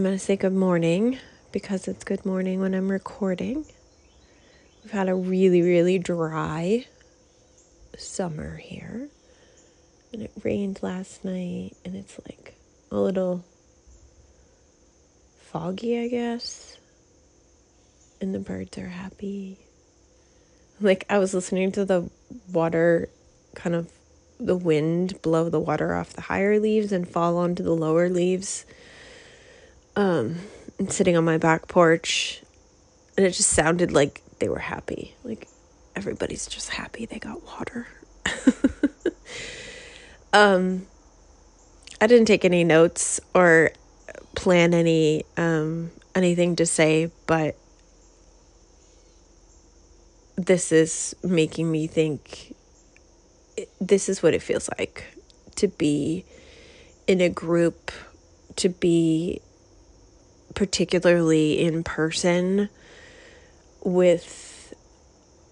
I'm going to say good morning because it's good morning when I'm recording. We've had a really, really dry summer here. And it rained last night, and it's like a little foggy, I guess. And the birds are happy. Like, I was listening to the water kind of the wind blow the water off the higher leaves and fall onto the lower leaves um, and sitting on my back porch, and it just sounded like they were happy. Like everybody's just happy they got water. um, I didn't take any notes or plan any um, anything to say, but this is making me think this is what it feels like to be in a group, to be particularly in person with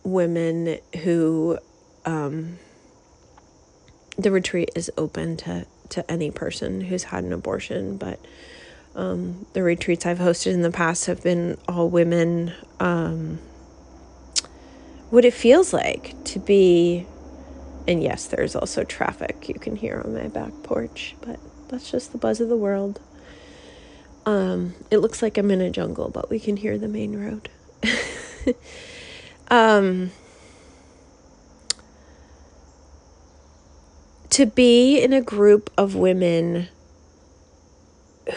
women who um, the retreat is open to to any person who's had an abortion but um, the retreats I've hosted in the past have been all women um, what it feels like to be and yes there's also traffic. You can hear on my back porch but that's just the buzz of the world um, it looks like I'm in a jungle, but we can hear the main road. um, to be in a group of women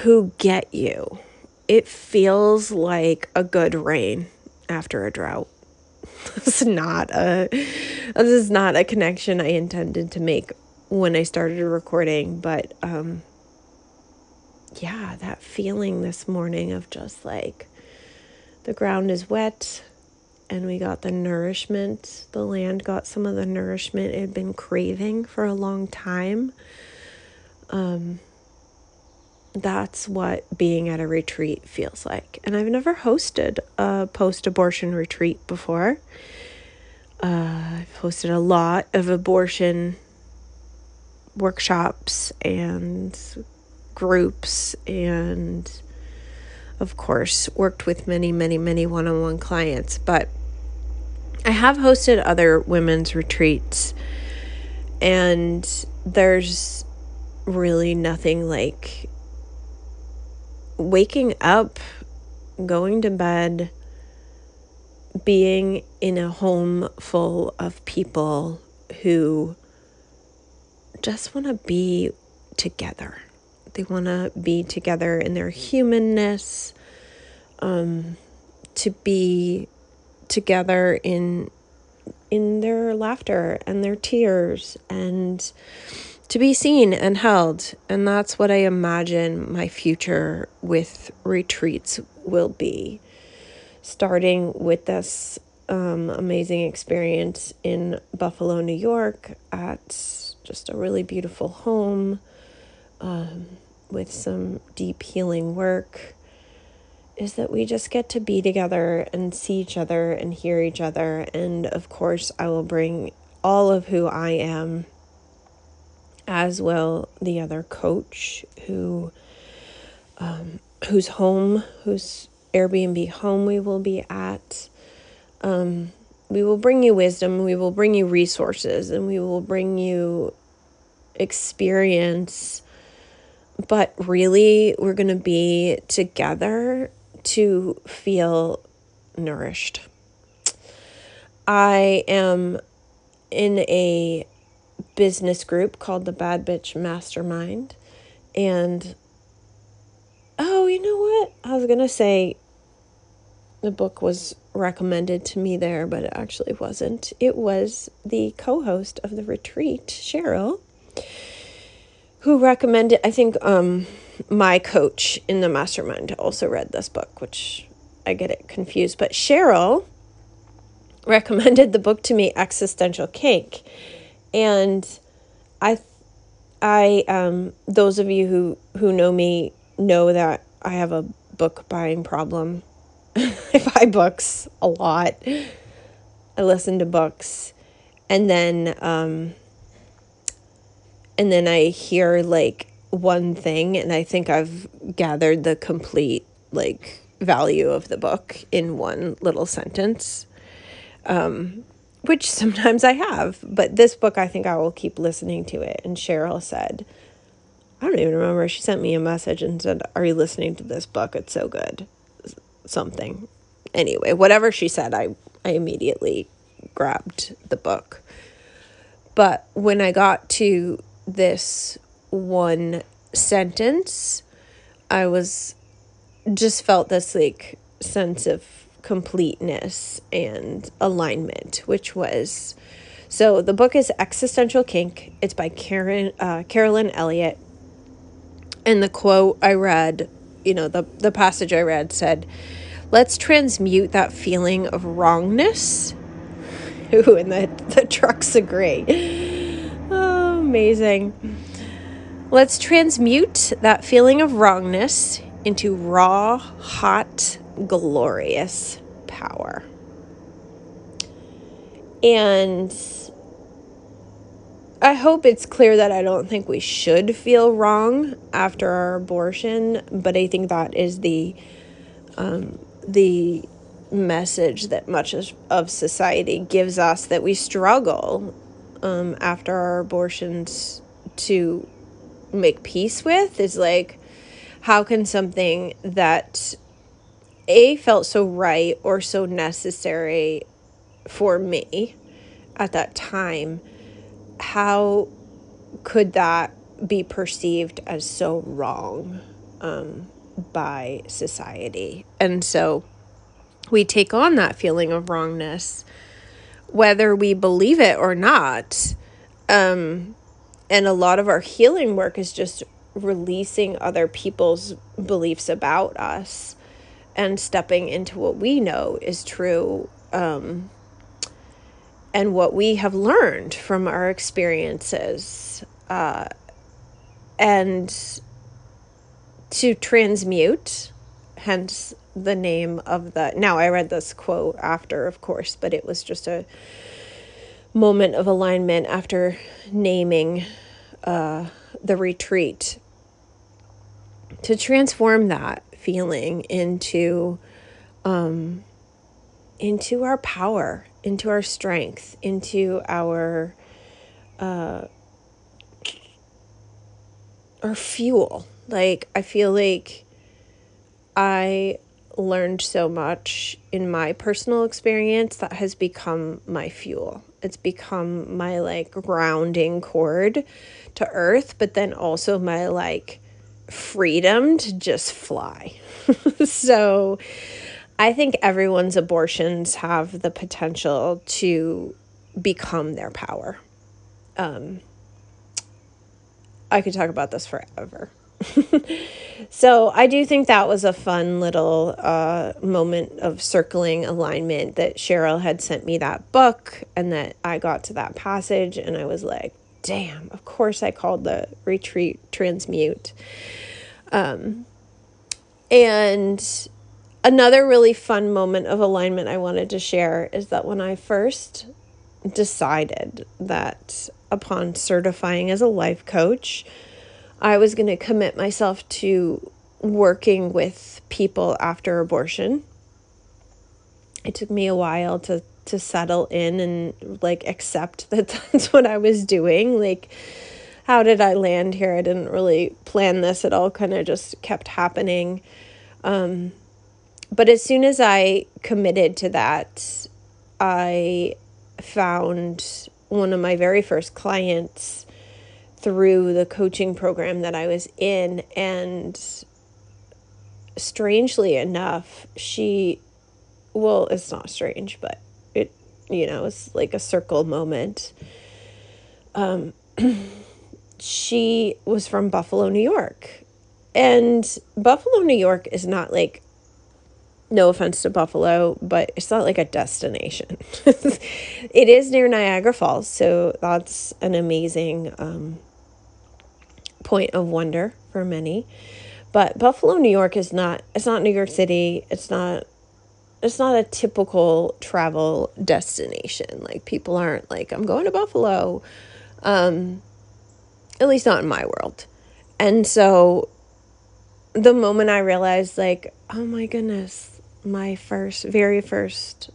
who get you, it feels like a good rain after a drought. this is not a this is not a connection I intended to make when I started recording, but um, yeah, that feeling this morning of just like the ground is wet and we got the nourishment. The land got some of the nourishment it had been craving for a long time. Um, that's what being at a retreat feels like. And I've never hosted a post abortion retreat before. Uh, I've hosted a lot of abortion workshops and groups and of course worked with many many many one-on-one clients. But i have hosted other women's retreats and there's really nothing like waking up going to bed being in a home full of people who just want to be together they want to be together in their humanness, um, to be together in in their laughter and their tears and to be seen and held. And that's what I imagine my future with retreats will be. Starting with this um, amazing experience in Buffalo, New York, at just a really beautiful home um, with some deep healing work is that we just get to be together and see each other and hear each other. And of course, I will bring all of who I am, as well the other coach who um, whose home, whose Airbnb home we will be at. Um, we will bring you wisdom, we will bring you resources, and we will bring you experience but really, we're going to be together to feel nourished. I am in a business group called the Bad Bitch Mastermind. And oh, you know what? I was going to say the book was recommended to me there, but it actually wasn't. It was the co host of the retreat, Cheryl, who recommended I think um my coach in the mastermind also read this book, which I get it confused, but Cheryl recommended the book to me Existential Kink. And I I um those of you who who know me know that I have a book buying problem. I buy books a lot. I listen to books and then um and then I hear like one thing and I think I've gathered the complete like value of the book in one little sentence. Um which sometimes I have, but this book I think I will keep listening to it. And Cheryl said, I don't even remember. She sent me a message and said, Are you listening to this book? It's so good. Something. Anyway, whatever she said, I, I immediately grabbed the book. But when I got to this one sentence, I was just felt this like sense of completeness and alignment, which was so the book is Existential Kink. It's by Karen uh, Carolyn Elliott. And the quote I read, you know, the, the passage I read said, Let's transmute that feeling of wrongness. Ooh, and the, the trucks agree. Amazing. Let's transmute that feeling of wrongness into raw, hot, glorious power. And I hope it's clear that I don't think we should feel wrong after our abortion, but I think that is the um, the message that much of society gives us that we struggle um, after our abortions to make peace with is like how can something that a felt so right or so necessary for me at that time how could that be perceived as so wrong um, by society? And so we take on that feeling of wrongness whether we believe it or not um, and a lot of our healing work is just releasing other people's beliefs about us and stepping into what we know is true um, and what we have learned from our experiences uh, and to transmute hence the name of the now i read this quote after of course but it was just a moment of alignment after naming uh, the retreat to transform that feeling into um, into our power, into our strength, into our uh, our fuel. Like I feel like I learned so much in my personal experience that has become my fuel. It's become my like grounding cord to earth, but then also my like freedom to just fly. so I think everyone's abortions have the potential to become their power. Um, I could talk about this forever. so I do think that was a fun little uh, moment of circling alignment that Cheryl had sent me that book and that I got to that passage and I was like, damn, of course I called the retreat transmute. Um, and another really fun moment of alignment I wanted to share is that when I first decided that upon certifying as a life coach, I was going to commit myself to working with people after abortion. It took me a while to to settle in and like accept that that's what I was doing. Like how did I land here? I didn't really plan this. It all kind of just kept happening. Um, but as soon as I committed to that, I found one of my very first clients through the coaching program that I was in. And strangely enough, she, well, it's not strange, but it, you know, it's like a circle moment. Um, she was from Buffalo, New York. And Buffalo, New York is not like, no offense to Buffalo, but it's not like a destination. it is near Niagara Falls, so that's an amazing um, point of wonder for many. But Buffalo, New York is not, it's not New York City. It's not it's not a typical travel destination. Like people aren't like, I'm going to Buffalo. Um, at least not in my world. And so the moment I realized, like, oh my goodness, my first, very first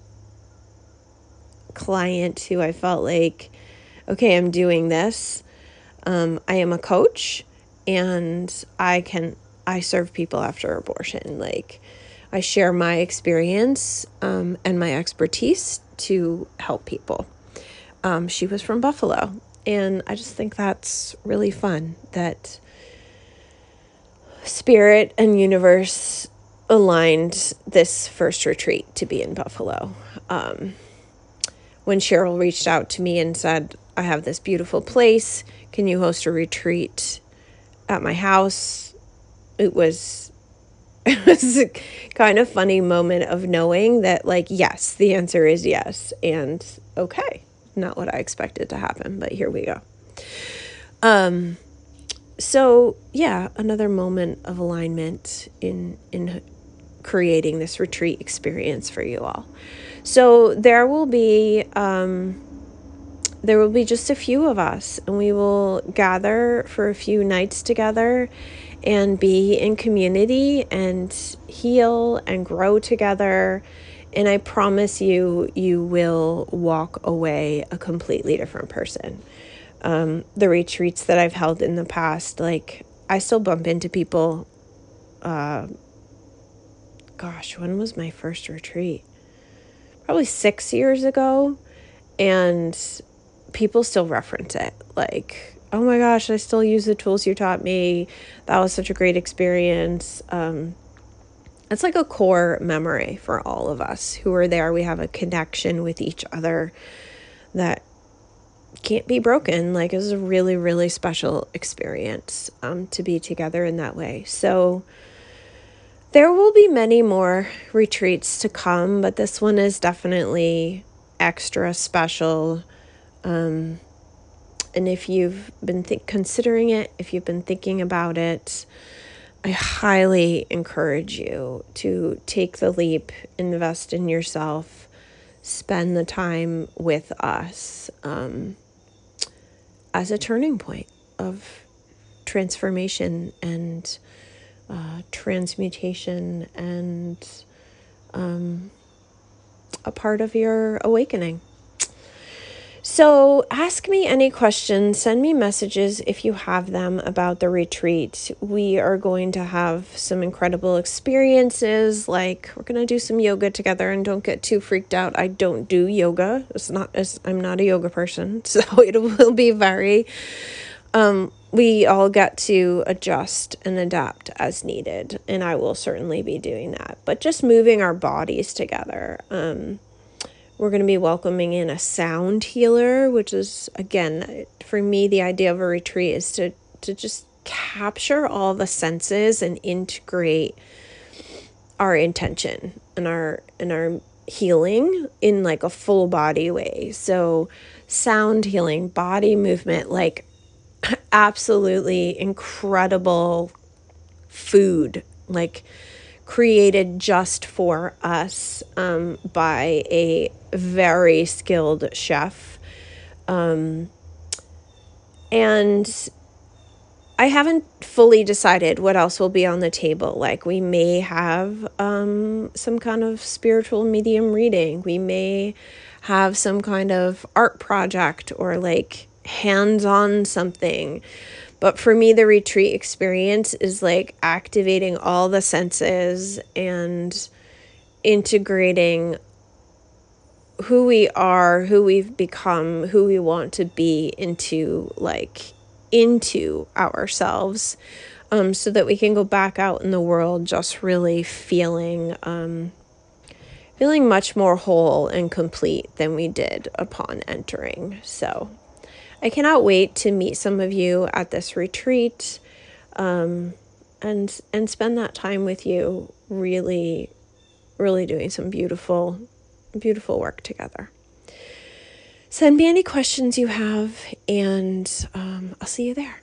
client who I felt like, okay, I'm doing this. Um, I am a coach and I can, I serve people after abortion. Like, I share my experience um, and my expertise to help people. Um, she was from Buffalo, and I just think that's really fun that spirit and universe aligned this first retreat to be in Buffalo. Um, when Cheryl reached out to me and said, I have this beautiful place, can you host a retreat at my house? It was it was a kind of funny moment of knowing that, like, yes, the answer is yes. And okay, not what I expected to happen, but here we go. Um, so yeah, another moment of alignment in in creating this retreat experience for you all. So there will be um, there will be just a few of us, and we will gather for a few nights together and be in community and heal and grow together. And I promise you, you will walk away a completely different person. Um, the retreats that I've held in the past, like, I still bump into people. Uh, gosh, when was my first retreat? Probably six years ago. And people still reference it. Like, oh my gosh, I still use the tools you taught me. That was such a great experience. Um, it's like a core memory for all of us who are there. We have a connection with each other that can't be broken. Like, it was a really, really special experience um, to be together in that way. So, there will be many more retreats to come, but this one is definitely extra special. Um, and if you've been th- considering it, if you've been thinking about it, I highly encourage you to take the leap, invest in yourself, spend the time with us um, as a turning point of transformation and uh, transmutation and um, a part of your awakening. So, ask me any questions, send me messages if you have them about the retreat. We are going to have some incredible experiences, like we're going to do some yoga together and don't get too freaked out. I don't do yoga. It's not as I'm not a yoga person, so it will be very um we all get to adjust and adapt as needed, and I will certainly be doing that. But just moving our bodies together. Um we're going to be welcoming in a sound healer, which is, again, for me, the idea of a retreat is to, to just capture all the senses and integrate our intention and our and our healing in like a full body way. So sound healing, body movement, like absolutely incredible food. Like created just for us um, by a very skilled chef. Um, and I haven't fully decided what else will be on the table. Like, we may have um, some kind of spiritual medium reading, we may have some kind of art project or like hands on something. But for me, the retreat experience is like activating all the senses and integrating who we are, who we've become, who we want to be into like into ourselves um, so that we can go back out in the world just really feeling um, feeling much more whole and complete than we did upon entering. So I cannot wait to meet some of you at this retreat um, and and spend that time with you really really doing some beautiful beautiful work together. Send me any questions you have, and um, I'll see you there.